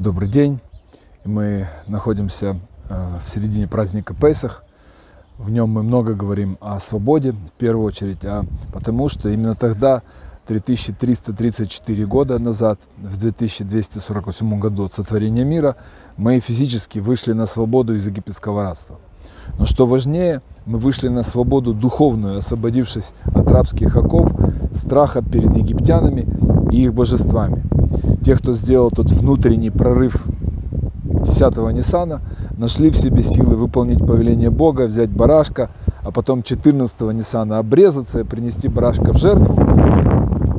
Добрый день. Мы находимся э, в середине праздника Песах. В нем мы много говорим о свободе, в первую очередь, а потому что именно тогда, 3334 года назад, в 2248 году от сотворения мира, мы физически вышли на свободу из египетского рабства. Но что важнее, мы вышли на свободу духовную, освободившись от рабских оков, страха перед египтянами и их божествами – те, кто сделал тот внутренний прорыв 10-го Ниссана, нашли в себе силы выполнить повеление Бога, взять барашка, а потом 14-го Ниссана обрезаться и принести барашка в жертву.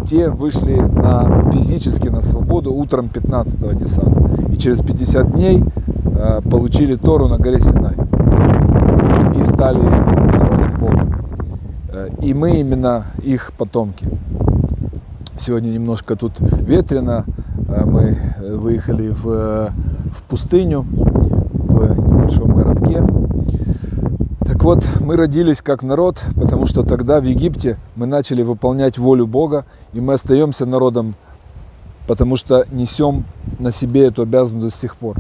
Те вышли на, физически на свободу утром 15-го Ниссана. И через 50 дней э, получили Тору на горе Синай. И стали народом Бога. Э, и мы именно их потомки. Сегодня немножко тут ветрено, Э, мы э, выехали в, э, в пустыню, в небольшом городке. Так вот, мы родились как народ, потому что тогда в Египте мы начали выполнять волю Бога, и мы остаемся народом, потому что несем на себе эту обязанность до сих пор.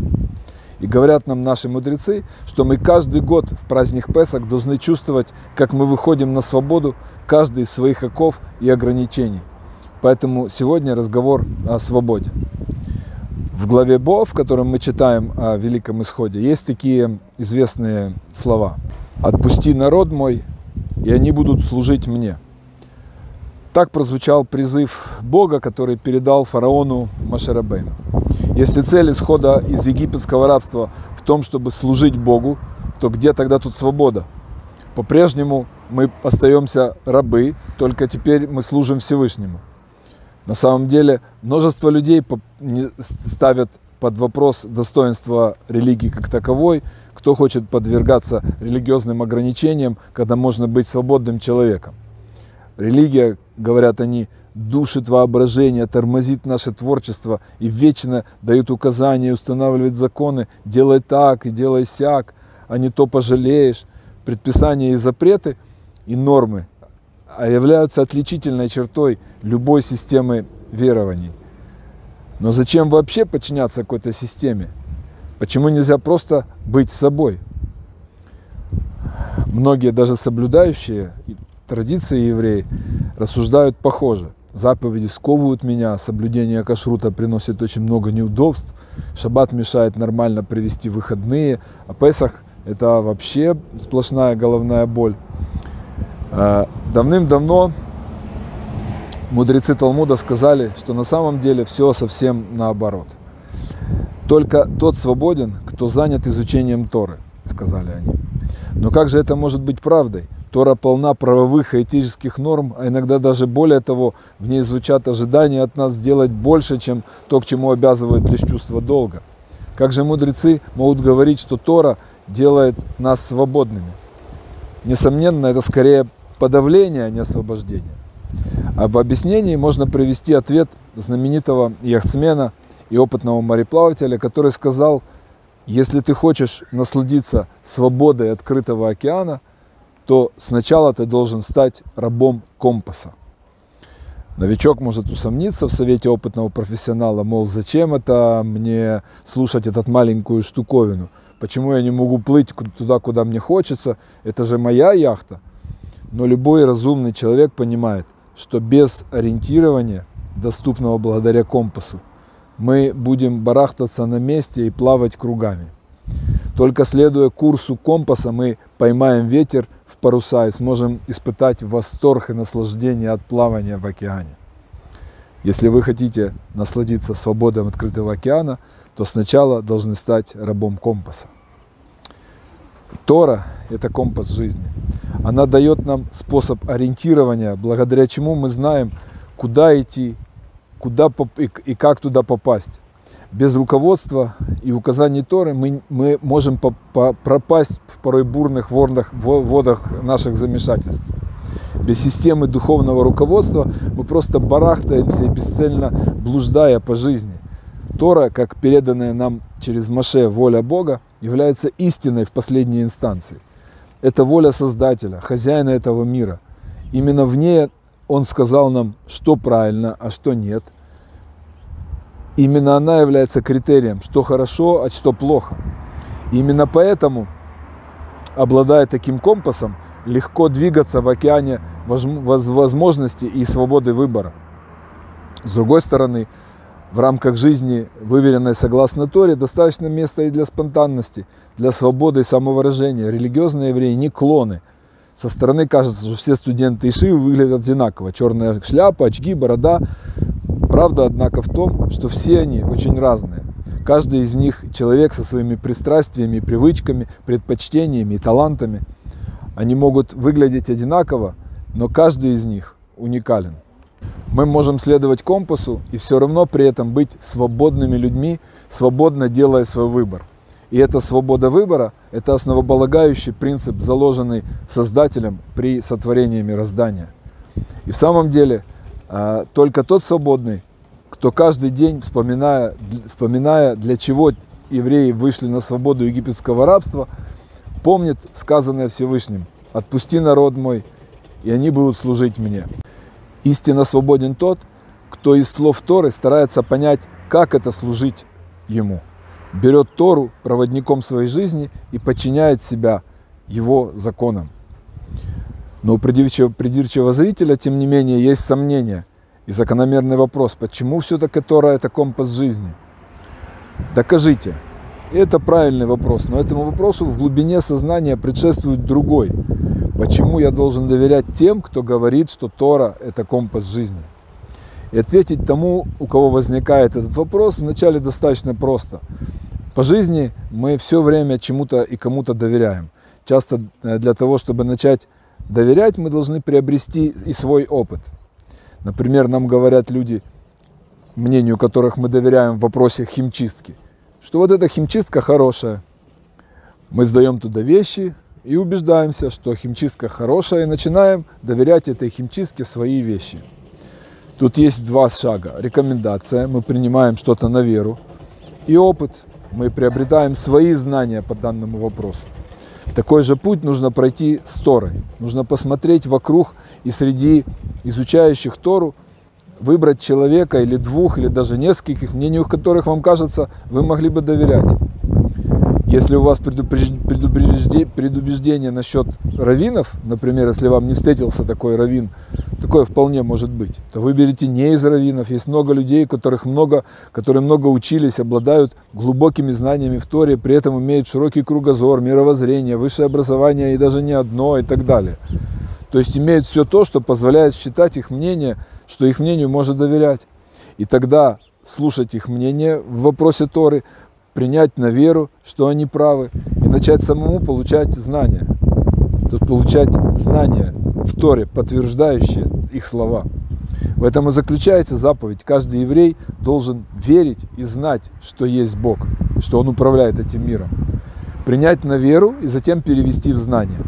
И говорят нам наши мудрецы, что мы каждый год в праздник Песах должны чувствовать, как мы выходим на свободу, каждый из своих оков и ограничений. Поэтому сегодня разговор о свободе. В главе Бо, в котором мы читаем о Великом Исходе, есть такие известные слова. «Отпусти народ мой, и они будут служить мне». Так прозвучал призыв Бога, который передал фараону Машарабейну. Если цель исхода из египетского рабства в том, чтобы служить Богу, то где тогда тут свобода? По-прежнему мы остаемся рабы, только теперь мы служим Всевышнему. На самом деле множество людей ставят под вопрос достоинство религии как таковой, кто хочет подвергаться религиозным ограничениям, когда можно быть свободным человеком. Религия, говорят они, душит воображение, тормозит наше творчество и вечно дает указания, устанавливает законы, делай так и делай сяк, а не то пожалеешь. Предписания и запреты и нормы являются отличительной чертой любой системы верований. Но зачем вообще подчиняться какой-то системе? Почему нельзя просто быть собой? Многие, даже соблюдающие традиции евреи, рассуждают похоже. Заповеди сковывают меня, соблюдение кашрута приносит очень много неудобств, шаббат мешает нормально провести выходные, а Песах – это вообще сплошная головная боль. А, давным-давно мудрецы Талмуда сказали, что на самом деле все совсем наоборот. Только тот свободен, кто занят изучением Торы, сказали они. Но как же это может быть правдой? Тора полна правовых и этических норм, а иногда даже более того, в ней звучат ожидания от нас сделать больше, чем то, к чему обязывает лишь чувство долга. Как же мудрецы могут говорить, что Тора делает нас свободными? Несомненно, это скорее подавления, а не освобождения. А в объяснении можно привести ответ знаменитого яхтсмена и опытного мореплавателя, который сказал, если ты хочешь насладиться свободой открытого океана, то сначала ты должен стать рабом компаса. Новичок может усомниться в совете опытного профессионала, мол, зачем это мне слушать эту маленькую штуковину? Почему я не могу плыть туда, куда мне хочется? Это же моя яхта. Но любой разумный человек понимает, что без ориентирования, доступного благодаря компасу, мы будем барахтаться на месте и плавать кругами. Только следуя курсу компаса, мы поймаем ветер в паруса и сможем испытать восторг и наслаждение от плавания в океане. Если вы хотите насладиться свободой открытого океана, то сначала должны стать рабом компаса. Тора – это компас жизни. Она дает нам способ ориентирования, благодаря чему мы знаем, куда идти, куда и как туда попасть. Без руководства и указаний Торы мы, мы можем пропасть в порой бурных водах, водах наших замешательств. Без системы духовного руководства мы просто барахтаемся и бесцельно блуждая по жизни. Тора, как переданная нам через Маше воля Бога, является истиной в последней инстанции. Это воля Создателя, хозяина этого мира. Именно в ней Он сказал нам, что правильно, а что нет. Именно она является критерием, что хорошо, а что плохо. Именно поэтому, обладая таким компасом, легко двигаться в океане возможностей и свободы выбора. С другой стороны, в рамках жизни, выверенной согласно Торе, достаточно места и для спонтанности, для свободы и самовыражения. Религиозные евреи не клоны. Со стороны кажется, что все студенты Ишивы выглядят одинаково. Черная шляпа, очки, борода. Правда, однако, в том, что все они очень разные. Каждый из них человек со своими пристрастиями, привычками, предпочтениями и талантами. Они могут выглядеть одинаково, но каждый из них уникален. Мы можем следовать компасу и все равно при этом быть свободными людьми, свободно делая свой выбор. И эта свобода выбора – это основополагающий принцип, заложенный Создателем при сотворении мироздания. И в самом деле а, только тот свободный, кто каждый день, вспоминая, вспоминая, для чего евреи вышли на свободу египетского рабства, помнит сказанное Всевышним «Отпусти народ мой, и они будут служить мне». Истинно свободен тот, кто из слов Торы старается понять, как это служить ему. Берет Тору проводником своей жизни и подчиняет себя его законам. Но у придирчивого, придирчивого зрителя, тем не менее, есть сомнения и закономерный вопрос, почему все-таки Тора – это компас жизни? Докажите. Это правильный вопрос, но этому вопросу в глубине сознания предшествует другой – Почему я должен доверять тем, кто говорит, что Тора – это компас жизни? И ответить тому, у кого возникает этот вопрос, вначале достаточно просто. По жизни мы все время чему-то и кому-то доверяем. Часто э, для того, чтобы начать доверять, мы должны приобрести и свой опыт. Например, нам говорят люди, мнению которых мы доверяем в вопросе химчистки, что вот эта химчистка хорошая. Мы сдаем туда вещи, и убеждаемся, что химчистка хорошая, и начинаем доверять этой химчистке свои вещи. Тут есть два шага. Рекомендация, мы принимаем что-то на веру, и опыт, мы приобретаем свои знания по данному вопросу. Такой же путь нужно пройти с Торой. Нужно посмотреть вокруг и среди изучающих Тору выбрать человека или двух, или даже нескольких, мнению которых вам кажется, вы могли бы доверять. Если у вас предубеждение, насчет раввинов, например, если вам не встретился такой раввин, такое вполне может быть, то выберите не из раввинов. Есть много людей, которых много, которые много учились, обладают глубокими знаниями в Торе, при этом имеют широкий кругозор, мировоззрение, высшее образование и даже не одно и так далее. То есть имеют все то, что позволяет считать их мнение, что их мнению можно доверять. И тогда слушать их мнение в вопросе Торы принять на веру, что они правы, и начать самому получать знания. Тут получать знания в Торе, подтверждающие их слова. В этом и заключается заповедь. Каждый еврей должен верить и знать, что есть Бог, что Он управляет этим миром. Принять на веру и затем перевести в знание.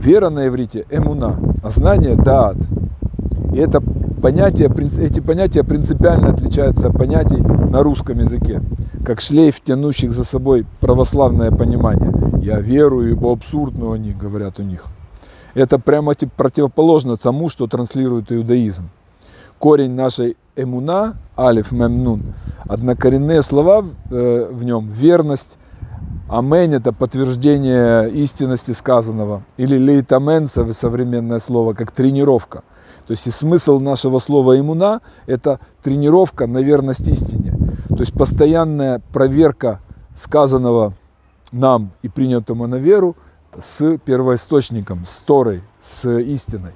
Вера на иврите – эмуна, а знание – даат. И это понятия, эти понятия принципиально отличаются от понятий на русском языке как шлейф, тянущих за собой православное понимание. Я верую, ибо абсурдно они говорят у них. Это прямо противоположно тому, что транслирует иудаизм. Корень нашей эмуна, алиф мемнун, однокоренные слова э, в нем, верность, Амень – это подтверждение истинности сказанного. Или лейтамен – современное слово, как тренировка. То есть и смысл нашего слова иммуна – это тренировка на верность истине. То есть постоянная проверка сказанного нам и принятому на веру с первоисточником, с Торой, с истиной.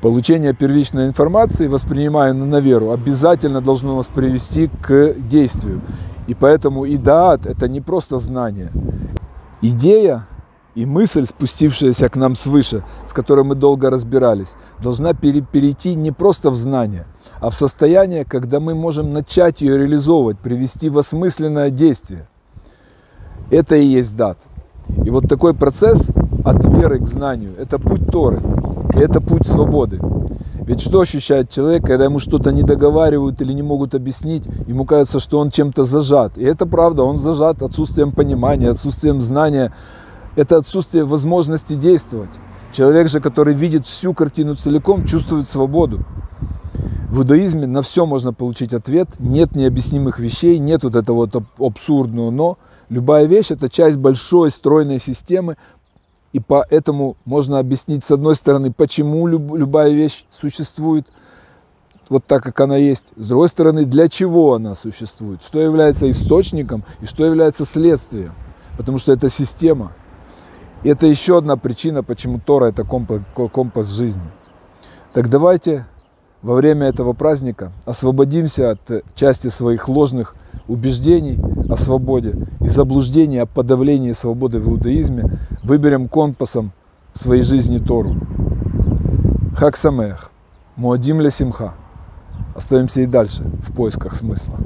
Получение первичной информации, воспринимая на веру, обязательно должно нас привести к действию. И поэтому идаат – это не просто знание. Идея и мысль, спустившаяся к нам свыше, с которой мы долго разбирались, должна перейти не просто в знание, а в состояние, когда мы можем начать ее реализовывать, привести в осмысленное действие. Это и есть дат. И вот такой процесс от веры к знанию – это путь Торы, и это путь свободы. Ведь что ощущает человек, когда ему что-то не договаривают или не могут объяснить, ему кажется, что он чем-то зажат. И это правда, он зажат отсутствием понимания, отсутствием знания, это отсутствие возможности действовать. Человек же, который видит всю картину целиком, чувствует свободу. В иудаизме на все можно получить ответ, нет необъяснимых вещей, нет вот этого вот абсурдного «но». Любая вещь – это часть большой стройной системы, и поэтому можно объяснить, с одной стороны, почему любая вещь существует вот так, как она есть. С другой стороны, для чего она существует, что является источником и что является следствием. Потому что это система. И это еще одна причина, почему Тора – это компас, жизни. Так давайте во время этого праздника освободимся от части своих ложных убеждений о свободе и заблуждений о подавлении свободы в иудаизме, выберем компасом в своей жизни Тору. Хак Самех, Муадим Ля Симха. Остаемся и дальше в поисках смысла.